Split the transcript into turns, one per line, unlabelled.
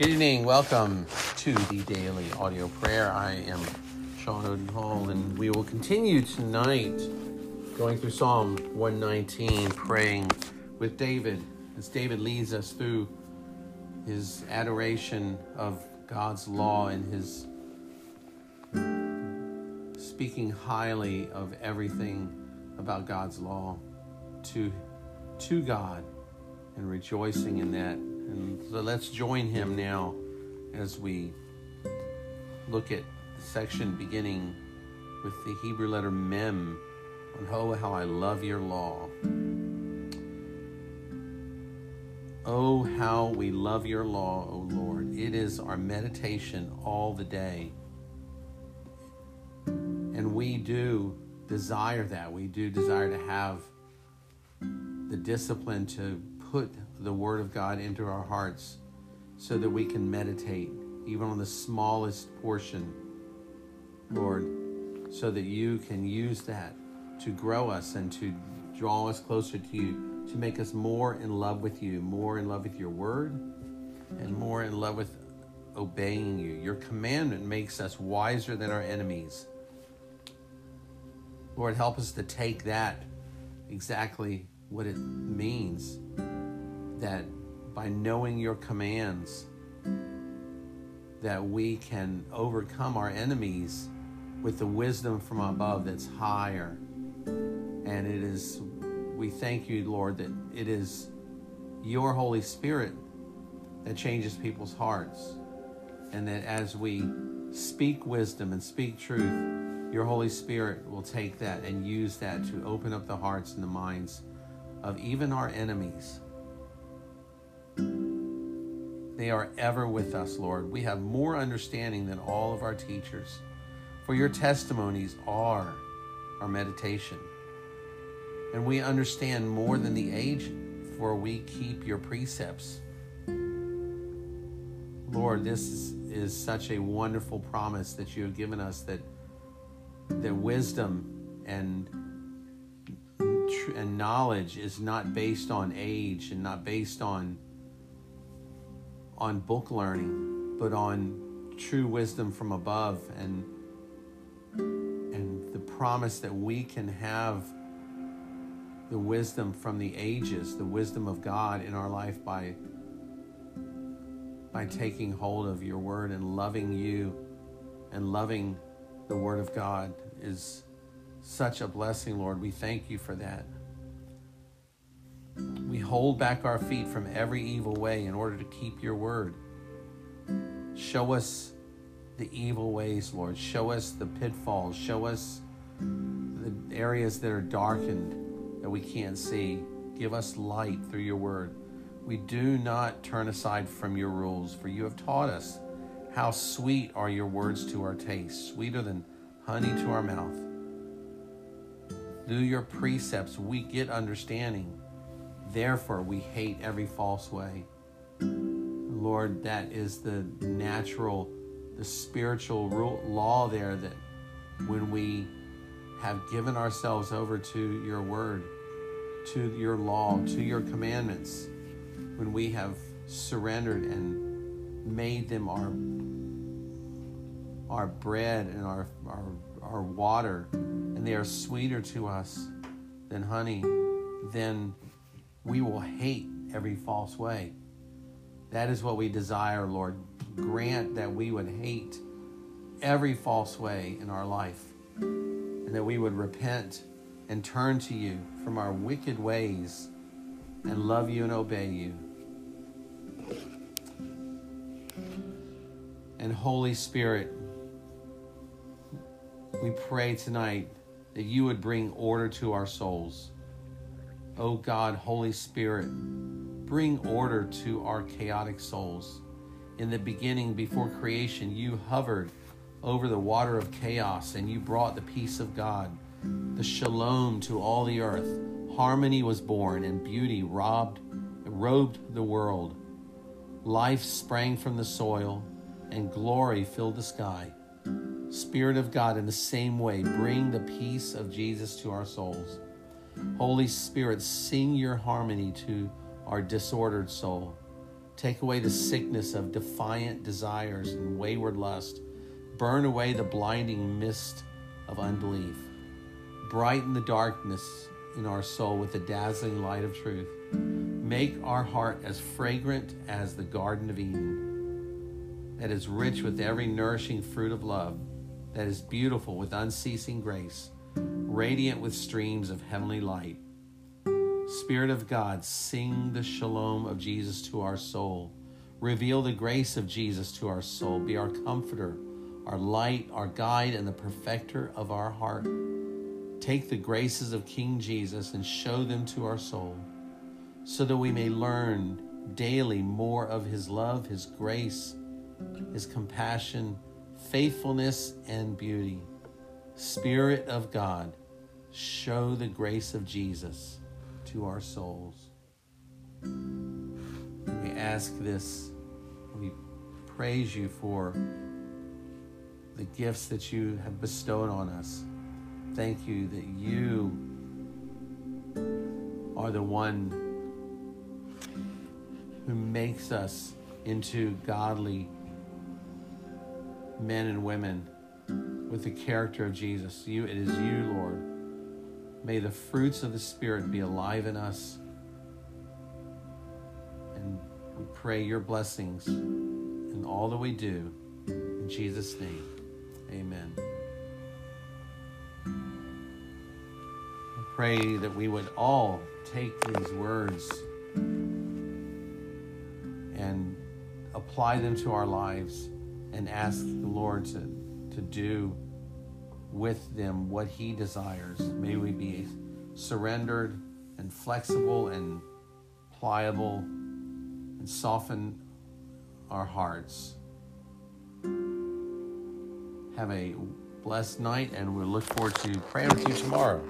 Good evening. Welcome to the daily audio prayer. I am Sean Odenhall, and we will continue tonight going through Psalm 119, praying with David as David leads us through his adoration of God's law and his speaking highly of everything about God's law to, to God and rejoicing in that. And so let's join him now as we look at the section beginning with the Hebrew letter Mem on Oh, how I love your law. Oh, how we love your law, O Lord. It is our meditation all the day. And we do desire that. We do desire to have the discipline to put the Word of God into our hearts so that we can meditate even on the smallest portion, Lord, so that you can use that to grow us and to draw us closer to you, to make us more in love with you, more in love with your Word, and more in love with obeying you. Your commandment makes us wiser than our enemies. Lord, help us to take that exactly what it means that by knowing your commands that we can overcome our enemies with the wisdom from above that's higher. And it is we thank you lord that it is your holy spirit that changes people's hearts. And that as we speak wisdom and speak truth your holy spirit will take that and use that to open up the hearts and the minds of even our enemies they are ever with us, Lord. We have more understanding than all of our teachers, for your testimonies are our meditation. And we understand more than the age, for we keep your precepts. Lord, this is, is such a wonderful promise that you have given us that that wisdom and and knowledge is not based on age and not based on on book learning, but on true wisdom from above and and the promise that we can have the wisdom from the ages, the wisdom of God in our life by by taking hold of your word and loving you and loving the word of God is such a blessing, Lord. We thank you for that. Hold back our feet from every evil way in order to keep your word. Show us the evil ways, Lord. Show us the pitfalls. Show us the areas that are darkened that we can't see. Give us light through your word. We do not turn aside from your rules, for you have taught us how sweet are your words to our taste, sweeter than honey to our mouth. Through your precepts, we get understanding. Therefore, we hate every false way. Lord, that is the natural, the spiritual rule, law there that when we have given ourselves over to your word, to your law, to your commandments, when we have surrendered and made them our our bread and our, our, our water, and they are sweeter to us than honey, then we will hate every false way. That is what we desire, Lord. Grant that we would hate every false way in our life and that we would repent and turn to you from our wicked ways and love you and obey you. And Holy Spirit, we pray tonight that you would bring order to our souls. Oh God, Holy Spirit, bring order to our chaotic souls. In the beginning, before creation, you hovered over the water of chaos and you brought the peace of God, the shalom to all the earth. Harmony was born and beauty robbed, robed the world. Life sprang from the soil and glory filled the sky. Spirit of God, in the same way, bring the peace of Jesus to our souls. Holy Spirit, sing your harmony to our disordered soul. Take away the sickness of defiant desires and wayward lust. Burn away the blinding mist of unbelief. Brighten the darkness in our soul with the dazzling light of truth. Make our heart as fragrant as the Garden of Eden, that is rich with every nourishing fruit of love, that is beautiful with unceasing grace, radiant with streams of heavenly light. Spirit of God, sing the shalom of Jesus to our soul. Reveal the grace of Jesus to our soul. Be our comforter, our light, our guide, and the perfecter of our heart. Take the graces of King Jesus and show them to our soul, so that we may learn daily more of his love, his grace, his compassion, faithfulness, and beauty. Spirit of God, show the grace of Jesus to our souls. We ask this, we praise you for the gifts that you have bestowed on us thank you that you are the one who makes us into godly men and women with the character of Jesus. You it is you, Lord. May the fruits of the Spirit be alive in us. And we pray your blessings in all that we do. In Jesus' name, amen. I pray that we would all take these words and apply them to our lives and ask the Lord to, to do with them what He desires. May we be surrendered and flexible and pliable and soften our hearts. Have a blessed night, and we look forward to praying with you tomorrow.